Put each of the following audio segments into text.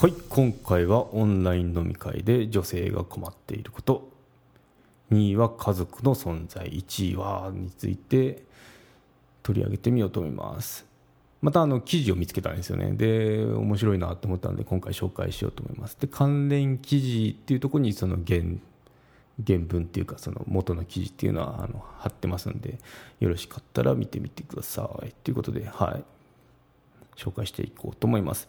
はい今回はオンライン飲み会で女性が困っていること。2位は家族の存在。1位はについて取り上げてみようと思います。またあの記事を見つけたんですよね。で面白いなと思ったので今回紹介しようと思います。で関連記事っていうところにその原原文っていうかその元の記事っていうのはあの貼ってますんでよろしかったら見てみてください。ということではい。紹介していこうと思います。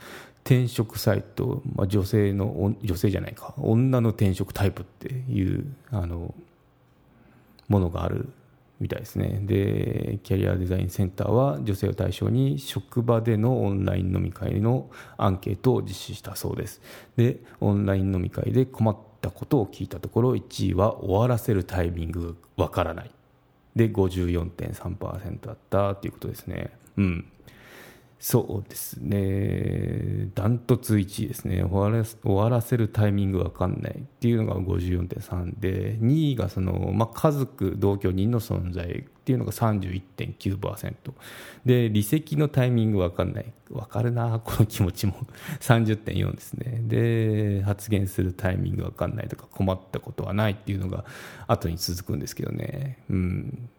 転職サイト、まあ、女性の女性じゃないか。女の転職タイプっていうあのものがあるみたいですね。でキャリアデザインセンターは女性を対象に職場でのオンライン飲み会のアンケートを実施したそうです。でオンライン飲み会で困ったことを聞いたところ1位は終わらせるタイミングがわからない。で54.3%だったということですね。うん。そうですね、ダントツ1位ですね。終わら、終わらせるタイミング分かんないっていうのが54.3で、2位がその、まあ、家族、同居人の存在っていうのが31.9%、で、離席のタイミング分かんない、分かるな、この気持ちも。30.4ですね、で、発言するタイミング分かんないとか、困ったことはないっていうのが後に続くんですけどね、うん、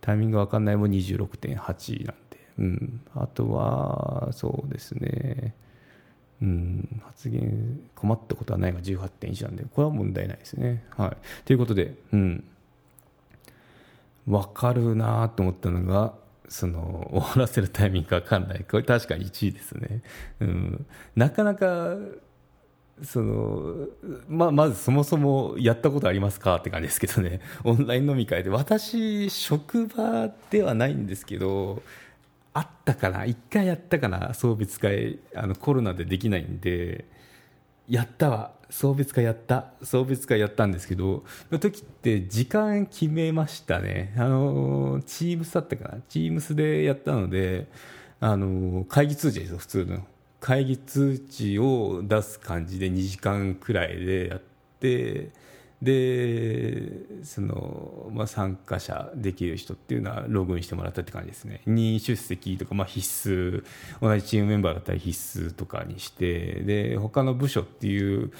タイミング分かんないも26.8なんで。うん、あとは、そうですね、うん、発言、困ったことはないが18.1なんで、これは問題ないですね。はい、ということで、うん、分かるなと思ったのが、その終わらせるタイミングが分かんない、これ確かに1位ですね。うん、なかなかそのままずそもそもやったことありますかって感じですけどね、オンライン飲み会で、私、職場ではないんですけど、あったかな一回やったかな送別会あのコロナでできないんでやったわ。送別会やった。送別会やったんですけどの時って時間決めましたね。あのチームスだったかな。チームスでやったのであの会議通知ですよ普通の。会議通知を出す感じで2時間くらいでやってでその、まあ、参加者できる人っていうのはログインしてもらったって感じですね。任意出席とか、まあ、必須同じチームメンバーだったら必須とかにしてで他の部署っていう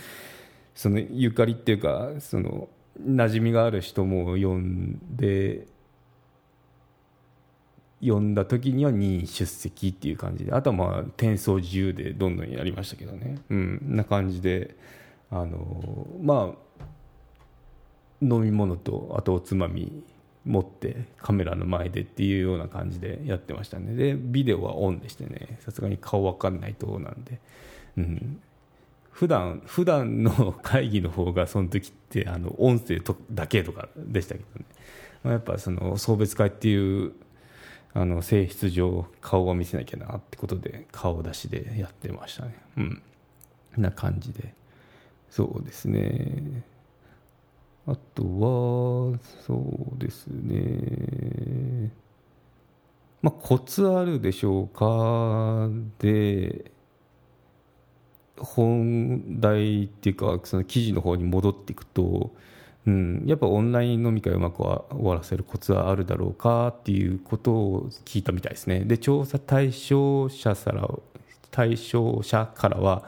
そのゆかりっていうかその馴染みがある人も呼んで呼んだ時には任意出席っていう感じであとはまあ転送自由でどんどんやりましたけどね。うんな感じであのまあ飲み物とあとおつまみ持ってカメラの前でっていうような感じでやってましたね。でビデオはオンでしてね。さすがに顔分かんないとなんで、うん、普段普段の会議の方がその時ってあの音声とだけとかでしたけどね、まあ、やっぱその送別会っていうあの性質上顔は見せなきゃなってことで顔出しでやってましたね。うん。な感じで。そうですね。あとは、そうですね。まあ、コツあるでしょうかで、本題っていうか、その記事の方に戻っていくと、うん、やっぱオンライン飲み会をうまく終わらせるコツはあるだろうかっていうことを聞いたみたいですね。で、調査対象者から対象者からは、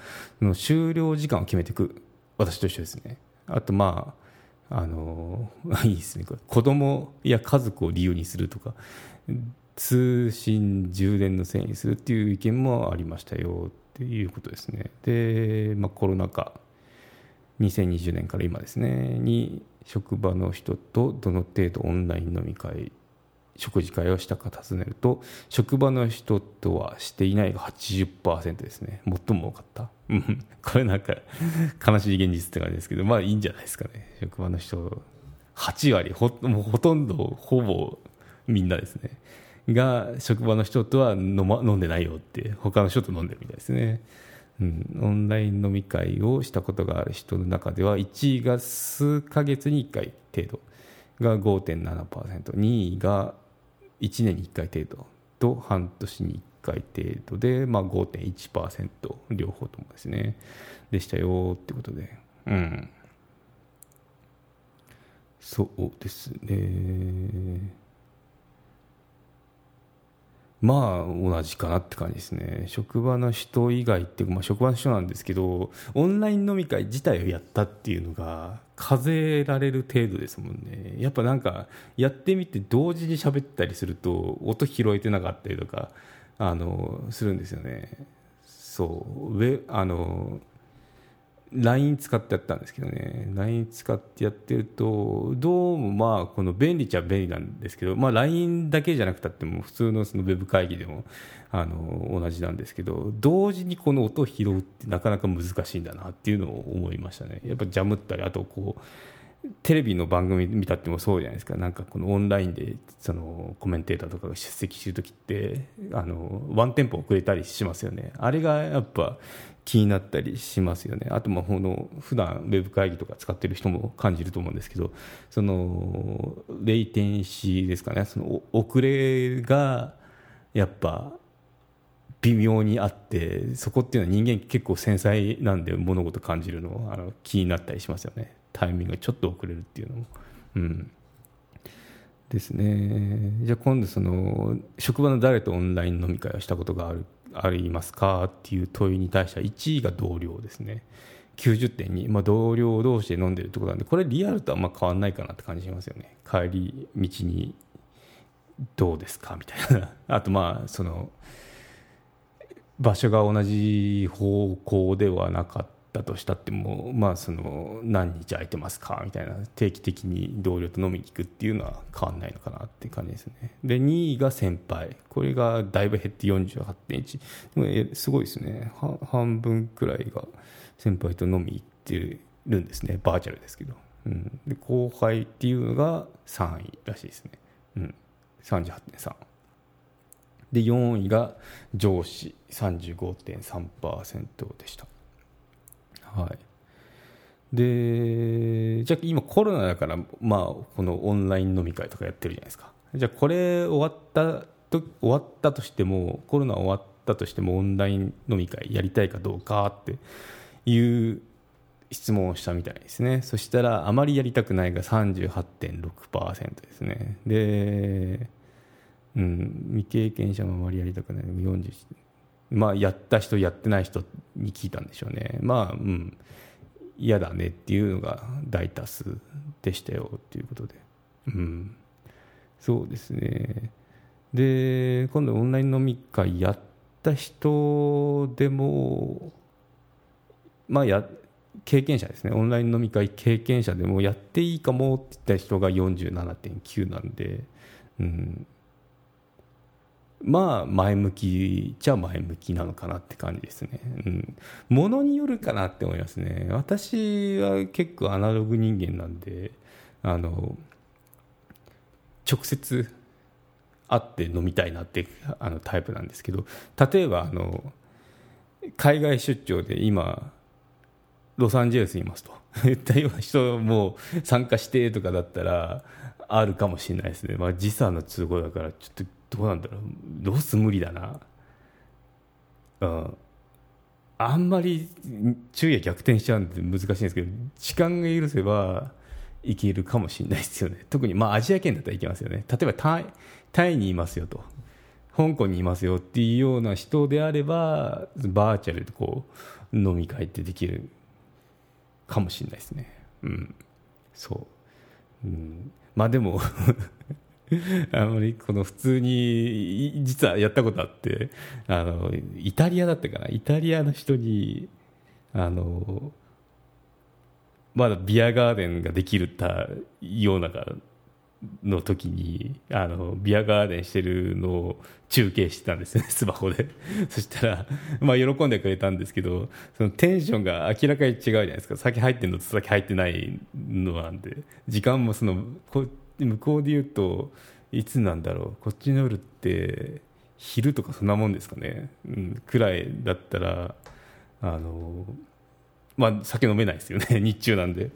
終了時間を決めていく、私と一緒ですね。あと、まあ、あの いいですね。これ。子供や家族を理由にするとか。通信充電のせいにするっていう意見もありましたよっていうことですね。で、まあ、コロナ禍。2020年から今ですね。に職場の人とどの程度オンライン飲み会食事会をしたか尋ねると職場の人とはしていないが80%ですね。最も多かった。これなんか悲しい現実って感じですけどまあいいんじゃないですかね。職場の人8割ほもうほとんどほぼみんなですね。が職場の人とは飲,、ま、飲んでないよって他の人と飲んでるみたいですね、うん、オンライン飲み会をしたことがある人の中では1位が数ヶ月に1回程度。が 5.7%2 位が1年に1回程度と半年に1回程度で、まあ、5.1%両方ともですね。でしたよってことで。うん。そうですね。まあ同じかなって感じですね。職場の人以外っていうか、まあ、職場の人なんですけどオンライン飲み会自体をやったっていうのが数えられる程度ですもんね。やっぱなんかやってみて同時に喋ったりすると音拾えてなかったりとかあのするんですよね。そう。あの LINE 使ってやったんですけどね。LINE 使ってやってるとどうもまあこの便利っちゃ便利なんですけど、まあ、LINE だけじゃなくたっても普通のそのウェブ会議でもあの同じなんですけど同時にこの音を拾うってなかなか難しいんだなっていうのを思いましたね。やっぱジャムったりあとこうテレビの番組見たってもそうじゃないですか。なんかこのオンラインでそのコメンテーターとかが出席してる時ってあのワンテンポ遅れたりしますよね。あれがやっぱ気になったりしますよね。あとまあこの普段ウェブ会議とか使ってる人も感じると思うんですけどそのレイテンシーですかねその遅れがやっぱ微妙にあってそこっていうのは人間結構繊細なんで物事感じるのあの気になったりしますよねタイミングがちょっと遅れるっていうのも。うんですねじゃあ今度その職場の誰とオンライン飲み会をしたことがあるありますか？っていう問いに対しては1位が同僚ですね。90.2、まあ、同僚同士で飲んでるってことなんでこれリアルとあんま変わんないかなって感じしますよね。帰り道にどうですかみたいな。あとまあその場所が同じ方向ではなかった。だとしたっても、まあ、その何日空いてますかみたいな定期的に同僚と飲みに行くっていうのは変わらないのかなっていう感じですね。で2位が先輩。これがだいぶ減って48.1すごいですね。半分くらいが先輩と飲み行ってるんですね。バーチャルですけど、うん、で後輩っていうのが3位らしいですね、うん、38.3で4位が上司。35.3%でした。はい、でじゃあ今コロナだから、まあ、このオンライン飲み会とかやってるじゃないですか。じゃあこれ終わったと終わったとしてもコロナ終わったとしてもオンライン飲み会やりたいかどうかっていう質問をしたみたいですね。そしたらあまりやりたくないが38.6%ですね。で、うん、未経験者もあまりやりたくないが40まあ、やった人やってない人に聞いたんでしょうね。まあうん嫌だねっていうのが大多数でしたよっていうことで。うん。そうですね。で今度オンライン飲み会やった人でもまあや経験者ですね。オンライン飲み会経験者でもやっていいかもって言った人が47.9なんで。うん。まあ前向きじゃ前向きなのかなって感じですね。うん。ものによるかなって思いますね。私は結構アナログ人間なんで、あの、直接会って飲みたいなってあのタイプなんですけど、例えばあの、海外出張で今、ロサンゼルスにいますと言ったような人も参加してとかだったらあるかもしれないですね。まあ時差の都合だからちょっとどうなんだろう。ロス無理だな。うん。あんまり昼夜逆転しちゃうんで難しいんですけど時間が許せばいけるかもしれないですよね。特にまあアジア圏だったらいけますよね。例えばタイタイにいますよと。香港にいますよっていうような人であればバーチャルでこう飲み会ってできるかもしれないですね。うん。そう、うん、まあでもあまりこの普通に実はやったことあってあのイタリアだったかな。イタリアの人にあのまだビアガーデンができるたようなの時にあのビアガーデンしてるのを中継してたんですよね スマホで。そしたら、まあ、喜んでくれたんですけどそのテンションが明らかに違うじゃないですか。先入ってるのと先入ってないのなんで時間もそのこで向こうで言うといつなんだろうこっちの夜って昼とかそんなもんですかね、うん、くらいだったらあのまあ酒飲めないですよね。日中なんで。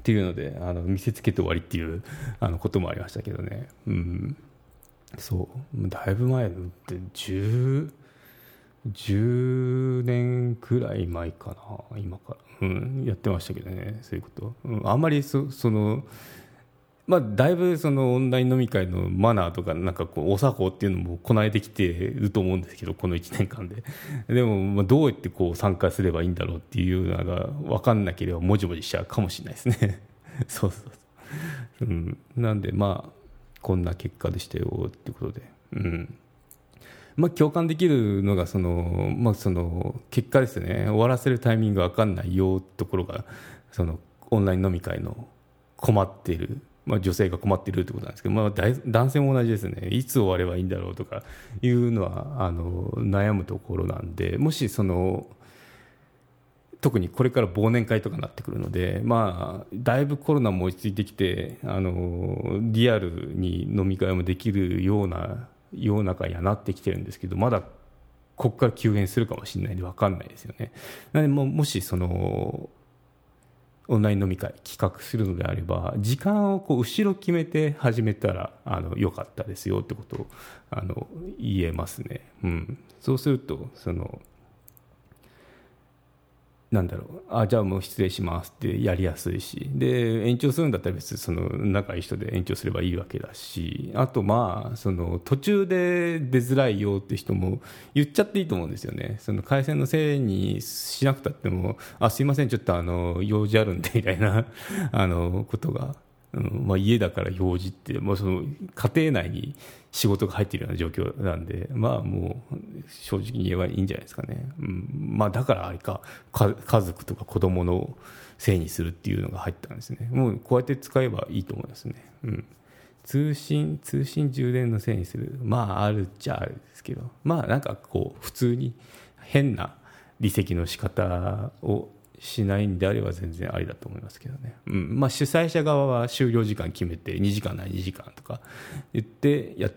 っていうのであの見せつけて終わりっていうあのこともありましたけどね、うん、そう。だいぶ前のって10 10年くらい前かな今から、うん、やってましたけどねそういうこと、うん、あんまりそそのまあ、だいぶそのオンライン飲み会のマナーとかなんかこうお作法っていうのもこなれてきてると思うんですけどこの1年間で。でもまあどうやってこう参加すればいいんだろうっていうのが分かんなければもじもじしちゃうかもしれないですね。そうそうそう、うん、なんでまあこんな結果でしたよってことで。うん。まあ、共感できるのがその、まあ、その結果ですね。終わらせるタイミングが分かんないよところがそのオンライン飲み会の困っている、まあ、女性が困っているということなんですけど、まあ、男性も同じですねいつ終わればいいんだろうとかいうのはあの悩むところなんでもしその特にこれから忘年会とかになってくるので、まあ、だいぶコロナも落ち着いてきてあのリアルに飲み会もできるような世の中にはなってきてるんですけどまだここから急変するかもしれないんで分かんないですよね。なのでもしそのオンライン飲み会企画するのであれば時間をこう後ろ決めて始めたらあの良かったですよってことをあの言えますね。うん、そうするとそのなんだろう。あじゃあもう失礼しますってやりやすいし。で延長するんだったら別にその仲いい人で延長すればいいわけだし。あとまあその途中で出づらいよって人も言っちゃっていいと思うんですよね。その回線のせいにしなくたってもあすいませんちょっとあの用事あるんでみたいなあのことがうんまあ、家だから用事って、まあ、その家庭内に仕事が入っているような状況なんで、まあ、もう正直に言えばいいんじゃないですかね、うんまあ、だからあれか家族とか子供のせいにするっていうのが入ったんですね。もうこうやって使えばいいと思いますね、うん、通信通信充電のせいにする。まああるっちゃあるんですけど。まあなんかこう普通に変な離席の仕方をしないんであれば全然ありだと思いますけどね、うんまあ、主催者側は終了時間決めて2時間な2時間とか言ってや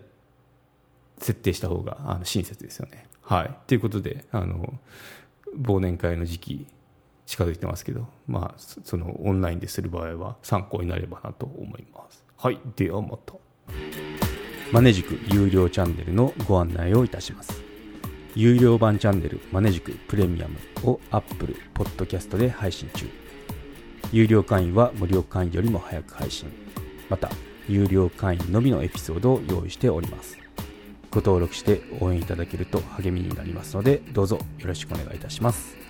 設定した方があの親切ですよね。はい、ということであの忘年会の時期近づいてますけど、まあ、そのオンラインでする場合は参考になればなと思います。はい、ではまた。マネジク有料チャンネルのご案内をいたします。有料版チャンネルマネジクプレミアムを Apple Podcast で配信中。有料会員は無料会員よりも早く配信。また有料会員のみのエピソードを用意しております。ご登録して応援いただけると励みになりますのでどうぞよろしくお願いいたします。